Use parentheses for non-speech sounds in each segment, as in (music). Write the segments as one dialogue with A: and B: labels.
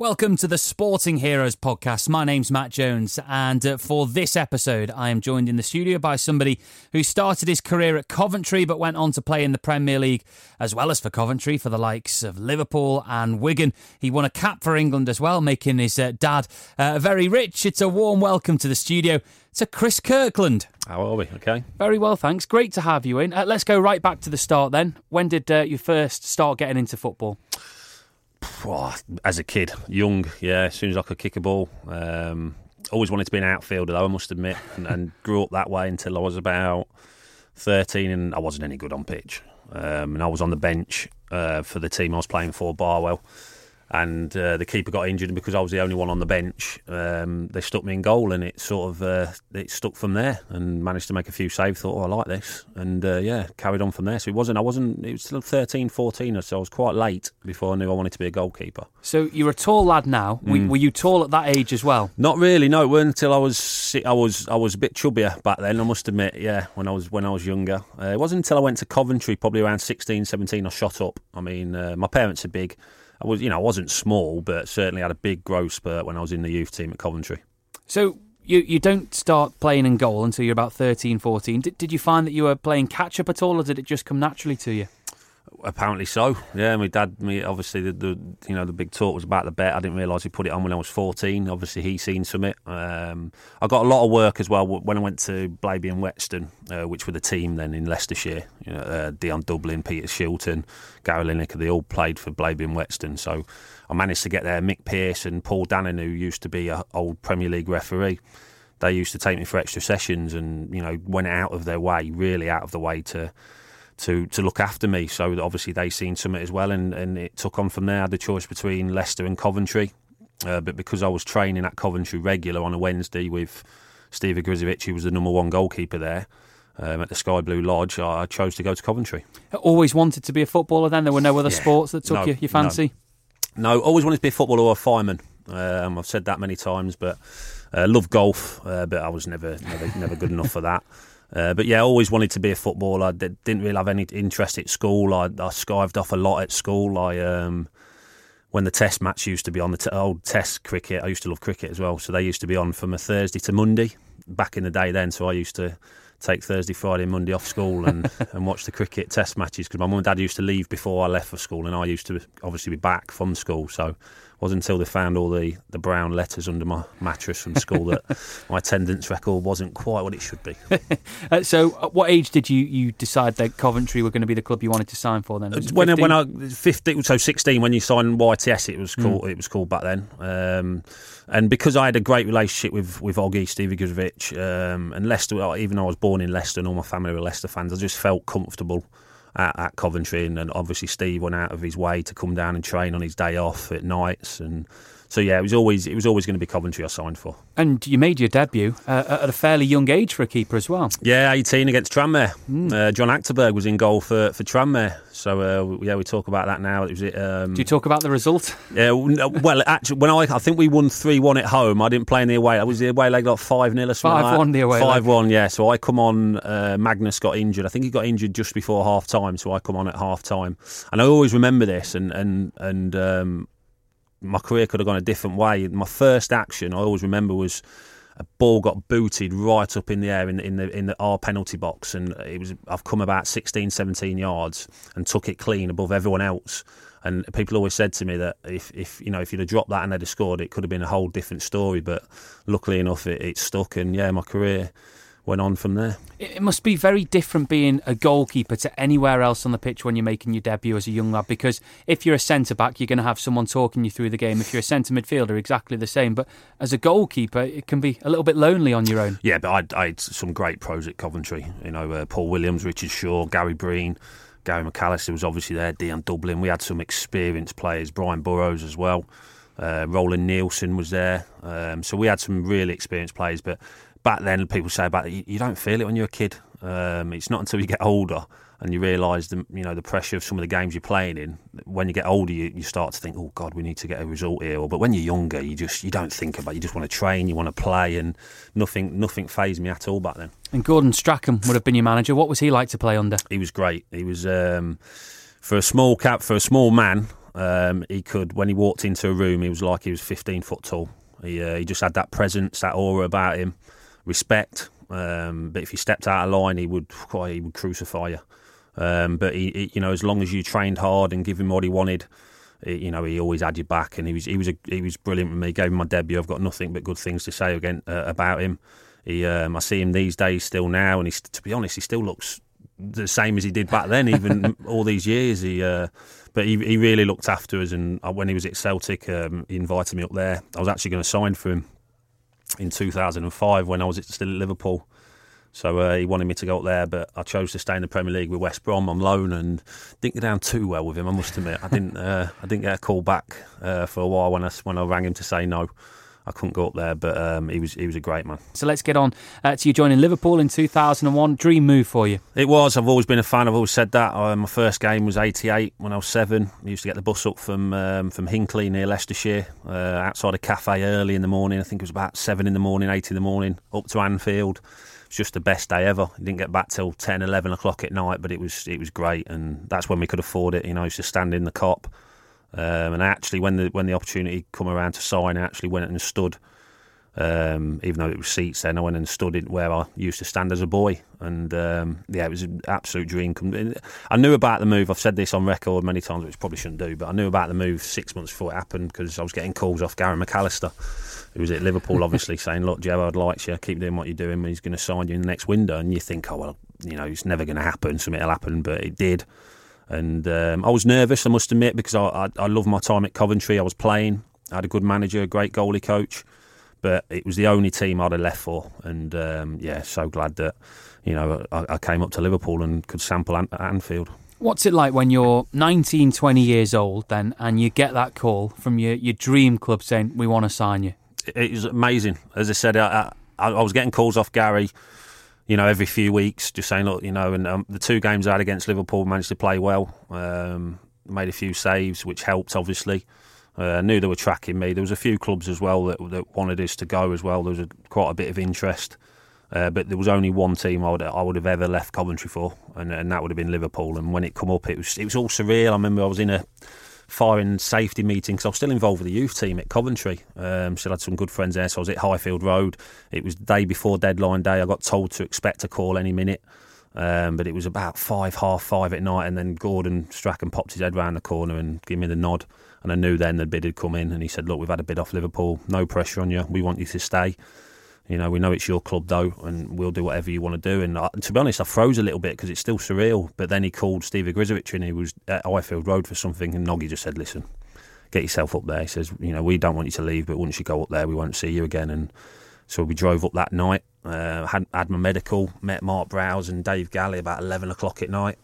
A: Welcome to the Sporting Heroes podcast. My name's Matt Jones, and uh, for this episode, I am joined in the studio by somebody who started his career at Coventry but went on to play in the Premier League as well as for Coventry for the likes of Liverpool and Wigan. He won a cap for England as well, making his uh, dad uh, very rich. It's a warm welcome to the studio to Chris Kirkland.
B: How are we? Okay.
A: Very well, thanks. Great to have you in. Uh, let's go right back to the start then. When did uh, you first start getting into football?
B: As a kid, young, yeah, as soon as I could kick a ball. Um, always wanted to be an outfielder, though, I must admit, (laughs) and, and, grew up that way until I was about 13 and I wasn't any good on pitch. Um, and I was on the bench uh, for the team I was playing for, Barwell and uh, the keeper got injured, and because I was the only one on the bench, um, they stuck me in goal, and it sort of uh, it stuck from there, and managed to make a few saves. Thought, oh, I like this, and uh, yeah, carried on from there. So it wasn't, I wasn't, it was still 13, 14 or so. I was quite late before I knew I wanted to be a goalkeeper.
A: So you're a tall lad now. Mm. Were, you tall at that age as well?
B: Not really. No, it wasn't until I was I was I was a bit chubbier back then. I must admit, yeah, when I was when I was younger. Uh, it wasn't until I went to Coventry, probably around 16, 17, I shot up. I mean, uh, my parents are big. I was, you know, I wasn't small, but certainly had a big growth spurt when I was in the youth team at Coventry.
A: So you you don't start playing in goal until you're about 13, 14. Did, did you find that you were playing catch up at all, or did it just come naturally to you?
B: Apparently so. Yeah, my dad. Me obviously the, the you know the big talk was about the bet. I didn't realise he put it on when I was fourteen. Obviously he seen some it. Um, I got a lot of work as well when I went to Blaby and Whetstone, uh, which were the team then in Leicestershire. You know, uh, Dion Dublin, Peter Shilton, Gary Lineker. They all played for Blaby and Whetstone. So I managed to get there. Mick Pearce and Paul Danson, who used to be a old Premier League referee. They used to take me for extra sessions and you know went out of their way, really out of the way to to to look after me. So obviously they seen something as well, and, and it took on from there. I had the choice between Leicester and Coventry, uh, but because I was training at Coventry regular on a Wednesday with Steve Ogrizovic, who was the number one goalkeeper there. Um, at the Sky Blue Lodge, I chose to go to Coventry.
A: Always wanted to be a footballer. Then there were no other yeah. sports that took no, you, your fancy.
B: No. no. always wanted to be a footballer or a fireman. Um, I've said that many times, but uh, love golf. Uh, but I was never, never, never good enough for that. Uh, but yeah, always wanted to be a footballer. I didn't really have any interest at school. I, I skived off a lot at school. I um, when the test match used to be on the t- old test cricket. I used to love cricket as well, so they used to be on from a Thursday to Monday back in the day. Then, so I used to take Thursday, Friday, Monday off school and, (laughs) and watch the cricket test matches because my mum and dad used to leave before I left for school, and I used to obviously be back from school. So wasn't until they found all the, the brown letters under my mattress from school that (laughs) my attendance record wasn't quite what it should be. (laughs)
A: uh, so, at what age did you, you decide that Coventry were going to be the club you wanted to sign for? Then
B: when I, when I fifteen, so sixteen when you signed YTS, it was called mm. it was called back then. Um, and because I had a great relationship with with Oggy Stevie Ogrizovic um, and Leicester, even though I was born in Leicester and all my family were Leicester fans, I just felt comfortable at, at Coventry, and, and, obviously Steve went out of his way to come down and train on his day off at nights, and so yeah, it was always it was always going to be Coventry I signed for.
A: And you made your debut uh, at a fairly young age for a keeper as well.
B: Yeah, 18 against Tranmere. Mm. Uh, John Achterberg was in goal for for Tranmere. So uh, yeah, we talk about that now. It was
A: Um, Do you talk about the result?
B: Yeah, well, actually, when I I think we won three one at home. I didn't play in the away. I was the away leg got five 0 or something.
A: Five one the away.
B: Five one, yeah. So I come on. Uh, Magnus got injured. I think he got injured just before half time. So I come on at half time, and I always remember this. And and and um, my career could have gone a different way. My first action, I always remember, was a ball got booted right up in the air in the in the, in the our penalty box, and it was I've come about 16, 17 yards and took it clean above everyone else. And people always said to me that if, if you know if you'd have dropped that and they'd have scored, it could have been a whole different story. But luckily enough, it, it stuck, and yeah, my career went on from there.
A: It must be very different being a goalkeeper to anywhere else on the pitch when you're making your debut as a young lad. Because if you're a centre back, you're going to have someone talking you through the game. If you're a centre midfielder, exactly the same. But as a goalkeeper, it can be a little bit lonely on your own.
B: Yeah, but I, I had some great pros at Coventry. You know, uh, Paul Williams, Richard Shaw, Gary Breen. Gary McAllister was obviously there, Dion Dublin. We had some experienced players, Brian Borrows as well. Uh, Roland Nilsson was there. Um, so we had some really experienced players, but back then people say about it, you, you don't feel it when you're a kid. Um, it's not until you get older and you realise the you know the pressure of some of the games you're playing in. When you get older, you, you start to think, oh God, we need to get a result here. But when you're younger, you just you don't think about. it. You just want to train, you want to play, and nothing nothing phased me at all back then.
A: And Gordon Strachan would have been your manager. What was he like to play under?
B: He was great. He was. Um, for a small cap, for a small man, Um, he could when he walked into a room, he was like he was 15 foot tall. He uh, he just had that presence, that aura about him, respect. Um, but if you stepped out of line, he would he would crucify you. Um, but he, he, you know, as long as you trained hard and give him what he wanted, he, you know, he always had your back. And he was he was a, he was brilliant with me. He gave me my debut. I've got nothing but good things to say again uh, about him. He, um, I see him these days still now, and he's to be honest, he still looks the same as he did back then, even (laughs) all these years. He, uh, but he, he really looked after us. And when he was at Celtic, um, he invited me up there. I was actually going to sign for him in 2005 when I was still at Liverpool. So uh, he wanted me to go up there, but I chose to stay in the Premier League with West Brom on loan, and didn't get down too well with him. I must admit, I didn't. Uh, I didn't get a call back uh, for a while when I when I rang him to say no. I couldn't go up there, but um, he was he was a great man.
A: So let's get on uh, to you joining Liverpool in 2001. Dream move for you.
B: It was. I've always been a fan. I've always said that. Uh, my first game was '88 when I was seven. I used to get the bus up from um, from Hinckley near Leicestershire, uh, outside a cafe early in the morning. I think it was about seven in the morning, eight in the morning, up to Anfield. It was just the best day ever. I didn't get back till 10, 11 o'clock at night, but it was it was great, and that's when we could afford it. You know, I used to stand in the Kop. Um, and actually, when the when the opportunity come around to sign, I actually went and stood um, even though it was seats then, I went and stood in where I used to stand as a boy. And um, yeah, it was an absolute dream. I knew about the move. I've said this on record many times, which probably shouldn't do, but I knew about the move six months before it happened because I was getting calls off Gary McAllister, who was at Liverpool, obviously, (laughs) saying, Look, Gérard likes you, keep doing what you're doing, he's going to sign you in the next window. And you think, Oh, well, you know, it's never going to happen, something will happen, but it did. And um, I was nervous, I must admit, because I, I, I loved my time at Coventry. I was playing, I had a good manager, a great goalie coach but it was the only team I'd have left for. And um, yeah, so glad that you know I, I, came up to Liverpool and could sample An- Anfield.
A: What's it like when you're 19, 20 years old then, and you get that call from your, your dream club saying we want to sign you?
B: It, it was amazing. As I said, I, I, I, was getting calls off Gary. You know, every few weeks, just saying, look, you know, and um, the two games I had against Liverpool managed to play well, um, made a few saves, which helped, obviously. Uh, I knew they were tracking me. There was a few clubs as well that, that wanted us to go as well. There was a, quite a bit of interest, uh, but there was only one team I would I would have ever left Coventry for, and, and that would have been Liverpool. And when it come up, it was it was all surreal. I remember I was in a firing safety meeting because I was still involved with the youth team at Coventry. Um, still had some good friends there, so I was at Highfield Road. It was day before deadline day. I got told to expect a call any minute. Um, but it was about five, half five at night, and then Gordon Strachan popped his head round the corner and gave me the nod. And I knew then the bid had come in, and he said, "Look, we've had a bid off Liverpool. No pressure on you. We want you to stay. You know, we know it's your club though, and we'll do whatever you want to do." And I, to be honest, I froze a little bit because it's still surreal. But then he called Steve Ogrizovic, and he was at Highfield Road for something, and Noggy just said, "Listen, get yourself up there." He says, "You know, we don't want you to leave, but once you go up there, we won't see you again." And so we drove up that night. Uh, had had my medical, met Mark Browse and Dave Galley about eleven o'clock at night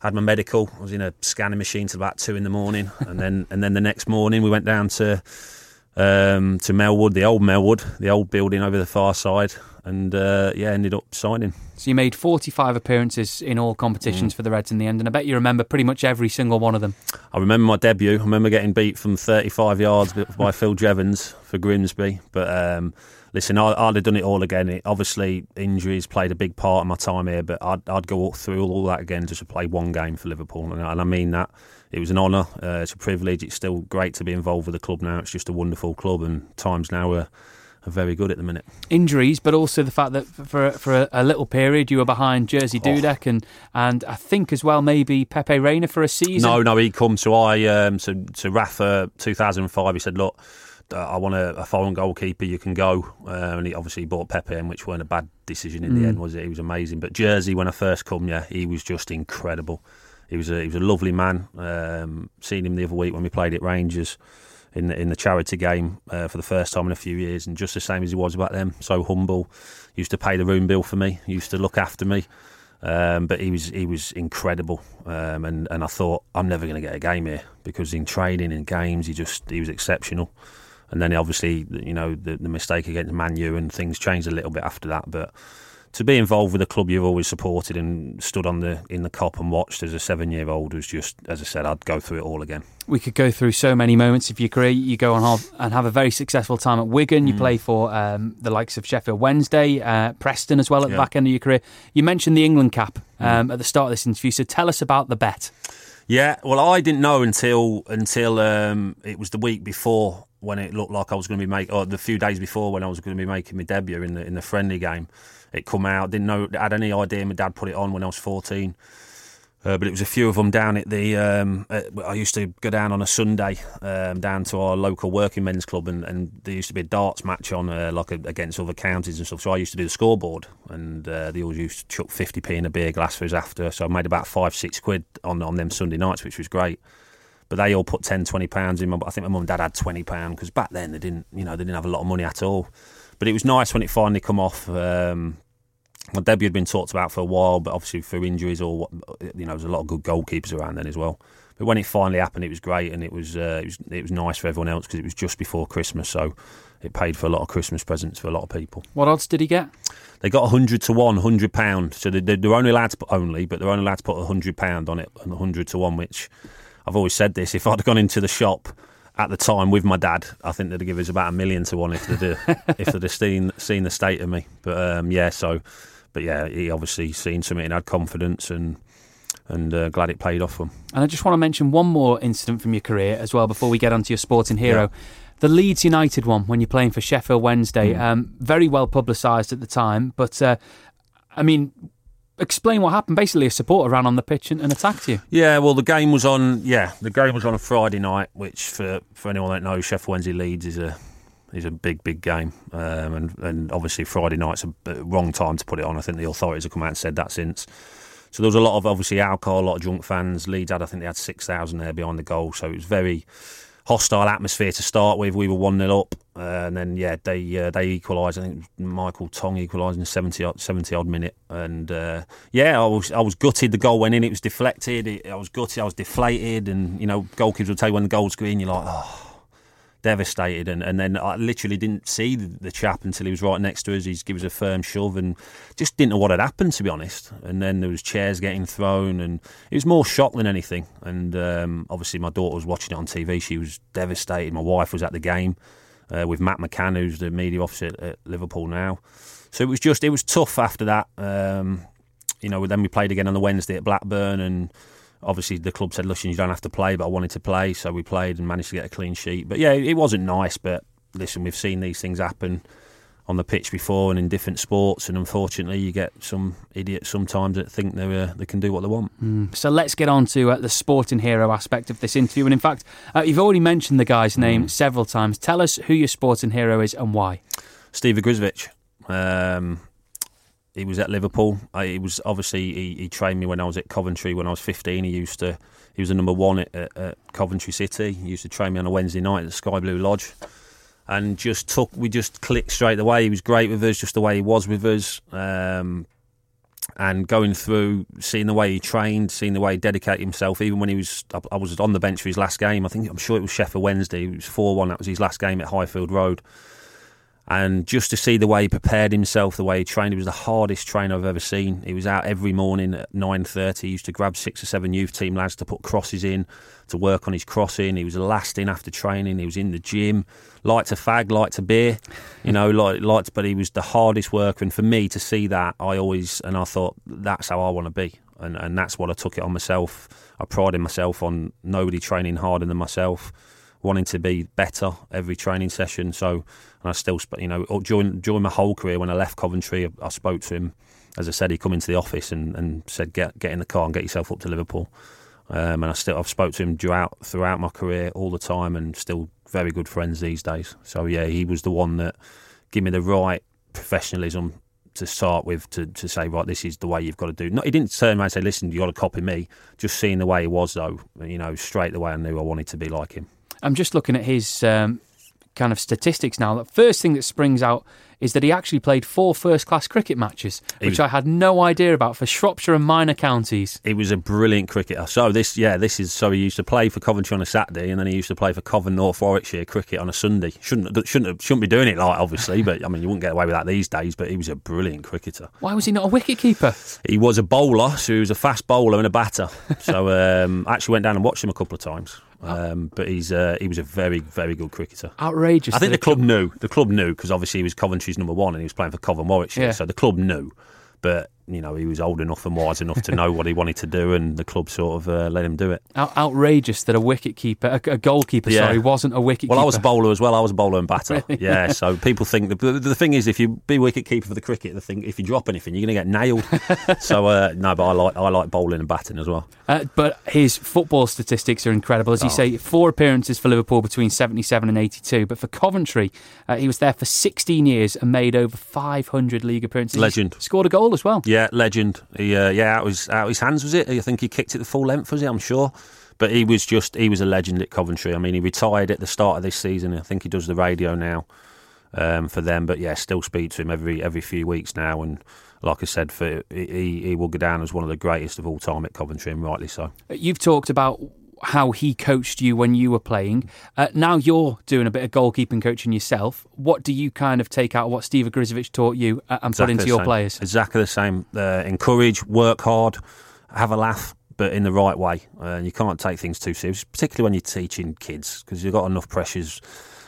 B: had my medical. I was in a scanning machine till about two in the morning, and then and then the next morning we went down to um, to Melwood, the old Melwood, the old building over the far side, and uh, yeah, ended up signing.
A: So you made 45 appearances in all competitions mm. for the Reds in the end, and I bet you remember pretty much every single one of them.
B: I remember my debut. I remember getting beat from 35 yards by Phil Jevons for Grimsby, but. Um, listen, I, would have done it all again. It, obviously, injuries played a big part of my time here, but I'd, I'd go through all, that again just to play one game for Liverpool, and, and I mean that. It was an honour. Uh, it's a privilege. It's still great to be involved with the club now. It's just a wonderful club, and times now are, are very good at the minute.
A: Injuries, but also the fact that for for a, a little period you were behind Jerzy oh. Dudek and and I think as well maybe Pepe Reina for a season.
B: No, no, he come to I um, to to Rafa 2005. He said, look I want a, a, foreign goalkeeper. You can go, uh, and he obviously bought Pepe in, which weren't a bad decision in mm. the end, was it? He was amazing. But Jerzy, when I first come, yeah, he was just incredible. He was a he was a lovely man. Um, seen him the other week when we played at Rangers in the, in the charity game uh, for the first time in a few years, and just the same as he was back then. So humble. Used to pay the room bill for me. Used to look after me. Um, but he was he was incredible, um, and and I thought I'm never going to get a game here because in training in games he just he was exceptional and then obviously you know the, the mistake against Manu and things changed a little bit after that. But to be involved with a club you've always supported and stood on the in the Kop and watched as a seven year old was just as I said I'd go through it all again.
A: We could go through so many moments of your career. You go on have, and have a very successful time at Wigan. You mm. play for um, the likes of Sheffield Wednesday, uh, Preston as well at yeah. the back end of your career. You mentioned the England cap mm. um, mm. at the start of this interview. So tell us about the bet.
B: Yeah, well, I didn't know until until um, it was the week before when it looked like I was going to be making, or the few days before when I was going to be making my debut in the in the friendly game. It come out. Didn't know. Had any idea. My dad put it on when I was fourteen. Uh, but it was a few of them down at the. Um, at, I used to go down on a Sunday um, down to our local working men's club, and, and there used to be a darts match on, uh, like a, against other counties and stuff. So I used to do the scoreboard, and uh, they always used to chuck fifty p in a beer glass for us after. So I made about five, six quid on on them Sunday nights, which was great. But they all put 10, 20 pounds in. My, I think my mum and dad had twenty pound because back then they didn't, you know, they didn't have a lot of money at all. But it was nice when it finally come off. Um, my debut had been talked about for a while, but obviously through injuries or what, you know, there was a lot of good goalkeepers around then as well. But when it finally happened, it was great, and it was uh, it was it was nice for everyone else because it was just before Christmas, so it paid for a lot of Christmas presents for a lot of people.
A: What odds did he get?
B: They got hundred to one, hundred pound. So they, they're only allowed to put only, but they're only allowed to put hundred pound on it, and hundred to one. Which I've always said this: if I'd gone into the shop at the time with my dad, I think they'd give us about a million to one if they'd if they'd have seen seen the state of me. But um, yeah, so but yeah, he obviously seen something and had confidence and and uh, glad it played off for him.
A: And I just want to mention one more incident from your career as well before we get onto your sporting hero. Yeah. The Leeds United one when you're playing for Sheffield Wednesday, mm. um, very well publicised at the time. But uh, I mean, explain what happened. Basically, a supporter ran on the pitch and, and, attacked you.
B: Yeah, well, the game was on. Yeah, the game was on a Friday night, which for for anyone that knows, Sheffield Wednesday Leeds is a is a big, big game, um, and and obviously Friday night's a wrong time to put it on. I think the authorities have come out and said that since. So there was a lot of obviously alcohol, a lot of drunk fans. Leeds had, I think they had six thousand there behind the goal, so it was very hostile atmosphere to start with. We were one 0 up, uh, and then yeah, they uh, they equalised. I think Michael Tonge equalised in 70 odd, 70 odd minute, and uh, yeah, I was I was gutted. The goal went in. It was deflected. It, I was gutted. I was deflated, and you know, goalkeepers will tell you when the goal's green, you're like, oh devastated. And, and then I literally didn't see the, chap until he was right next to us. He gives us a firm shove and just didn't know what had happened, to be honest. And then there was chairs getting thrown, and it was more shock than anything. And um, obviously, my daughter was watching it on TV. She was devastated. My wife was at the game uh, with Matt McCann, who's the media officer at, at, Liverpool now. So it was just it was tough after that. Um, you know, then we played again on the Wednesday at Blackburn and obviously the club said, "Listen, you don't have to play," but I wanted to play, so we played and managed to get a clean sheet. But yeah, it wasn't nice. But listen, we've seen these things happen on the pitch before and in different sports, and unfortunately, you get some idiots sometimes that think they uh, they can do what they want.
A: Mm. So let's get on to uh, the sporting hero aspect of this interview. And in fact, uh, you've already mentioned the guy's name mm. several times. Tell us who your sporting hero is and why.
B: Steve Ogrizovic. Um, he was at Liverpool. I, he was obviously he, he, trained me when I was at Coventry when I was 15. He used to he was the number one at, at, at, Coventry City. He used to train me on a Wednesday night at the Sky Blue Lodge, and just took we just clicked straight away. He was great with us, just the way he was with us. Um, and going through, seeing the way he trained, seeing the way he dedicated himself, even when he was, I was on the bench for his last game. I think I'm sure it was Sheffield Wednesday. It was four one. That was his last game at Highfield Road and just to see the way he prepared himself, the way he trained, he was the hardest trainer I've ever seen. He was out every morning at nine thirty. He used to grab six or seven youth team lads to put crosses in, to work on his crossing. He was last in after training. He was in the gym, liked a fag, liked a beer, you know, like liked. But he was the hardest worker, and for me to see that, I always and I thought that's how I want to be, and and that's what I took it on myself. I prided myself on nobody training harder than myself wanting to be better every training session. So, and I still, you know, during during my whole career when I left Coventry, I spoke to him. As I said, he come into the office and, and said, "Get get in the car and get yourself up to Liverpool." Um, and I still I've spoke to him throughout throughout my career all the time, and still very good friends these days. So yeah, he was the one that gave me the right professionalism to start with to, to say right this is the way you've got to do. No, he didn't turn around and say listen you got to copy me. Just seeing the way he was though, you know, straight away I knew I wanted to be like him.
A: I'm just looking at his um, kind of statistics now. The first thing that springs out is that he actually played four first class cricket matches, which was, I had no idea about for Shropshire and minor counties.
B: He was a brilliant cricketer. So this, yeah, this is so he used to play for Coventry on a Saturday, and then he used to play for Covent North Warwickshire cricket on a Sunday. Shouldn't shouldn't shouldn't be doing it like obviously, but I mean you wouldn't get away with that these days. But he was a brilliant cricketer.
A: Why was he not a wicket keeper?
B: He was a bowler, so he was a fast bowler and a batter. So (laughs) um, I actually went down and watched him a couple of times. Um, but he's uh, he was a very very good cricketer.
A: Outrageous.
B: I think the club knew. The club knew because obviously he was Coventry's number one and he was playing for Covent Warwickshire, yeah. so the club knew. But you know he was old enough and wise enough to know what he wanted to do, and the club sort of uh, let him do it.
A: Out- outrageous that a wicket keeper, a, a goalkeeper,
B: Yeah.
A: sorry, wasn't a wicket
B: Well. I was a bowler as well. I was a bowler and batter. Yeah, so people think the, the thing is, if you be wicket keeper for the cricket, the thing if you drop anything, you're going to get nailed. (laughs) so uh, no, but I like I like bowling and batting as well.
A: Uh, but his football statistics are incredible. As you
B: Oh.
A: say, four appearances for Liverpool between 77 and 82. But for Coventry, uh, he was there for 16 years and made over 500 league appearances. He
B: Legend.
A: scored a goal as well.
B: Yeah, legend. He, uh, yeah, out his out his hands was it? I think he kicked it the full length was it? I'm sure. But he was just he was a legend at Coventry. I mean, he retired at the start of this season. I think he does the radio now um, for them. But yeah, still speak to him every every few weeks now. And like I said, for he he will go down as one of the greatest of all time at Coventry, and rightly so.
A: You've talked about how he coached you when you were playing. Uh, now you're doing a bit of goalkeeping coaching yourself. What do you kind of take out of what Steve Ogrizovic taught you uh, and put
B: Exactly
A: into your
B: same.
A: players?
B: Exactly the same. Uh, encourage, work hard, have a laugh, but in the right way. Uh, you can't take things too serious, particularly when you're teaching kids, because you've got enough pressures,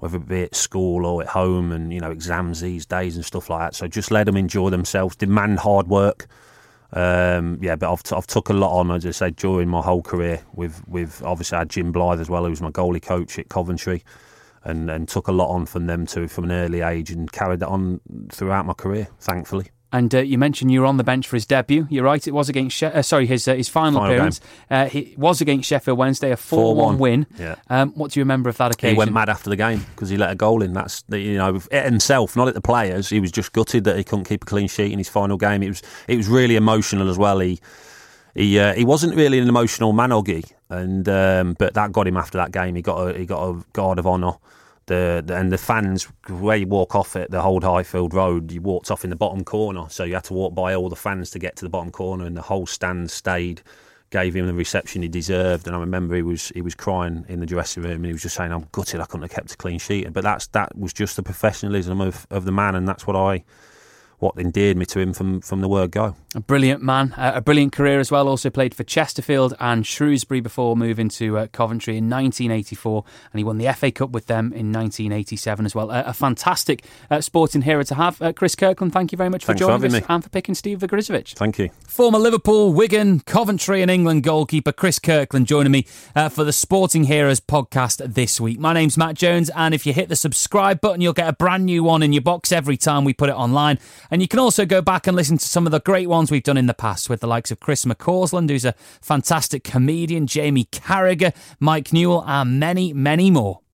B: whether it be at school or at home, and you know exams these days and stuff like that. So just let them enjoy themselves. Demand hard work. Um, yeah, but I've, t- I've took a lot on, as I say, during my whole career. With with obviously I had Jim Blyth as well, who was my goalie coach at Coventry, and and took a lot on from them too from an early age, and carried that on throughout my career. Thankfully.
A: And uh, you mentioned you were on the bench for his debut. You're right; it was against she- uh, sorry his uh, his final,
B: Final
A: appearance. Uh, he was against Sheffield Wednesday, a four-one win.
B: Yeah.
A: Um, what do you remember of that occasion?
B: He went mad after the game because he let a goal in. That's the, you know himself, not at the players. He was just gutted that he couldn't keep a clean sheet in his final game. It was it was really emotional as well. He he uh, he wasn't really an emotional man, Oggy, and um, but that got him after that game. He got a he got a guard of honour. The, the and the fans where you walk off at the Old Highfield Road, you walked off in the bottom corner, so you had to walk by all the fans to get to the bottom corner, and the whole stand stayed gave him the reception he deserved. And I remember he was he was crying in the dressing room and he was just saying, "I'm gutted I couldn't have kept a clean sheet." But that's that was just the professionalism of, of the man, and that's what I what endeared me to him from from the word go.
A: A brilliant man, uh, a brilliant career as well. Also played for Chesterfield and Shrewsbury before moving to uh, Coventry in 1984, and he won the FA Cup with them in 1987 as well. Uh, a fantastic uh, sporting hero to have. Uh, Chris Kirkland, thank you very much for
B: Thanks for
A: joining
B: having
A: us
B: me.
A: and for picking Steve Ogrizovic.
B: Thank you.
A: Former Liverpool, Wigan, Coventry, and England goalkeeper Chris Kirkland joining me uh, for the Sporting Heroes podcast this week. My name's Matt Jones, and if you hit the subscribe button, you'll get a brand new one in your box every time we put it online. And you can also go back and listen to some of the great ones we've done in the past with the likes of Chris McCausland, who's a fantastic comedian, Jamie Carragher, Mike Newell, and many, many more.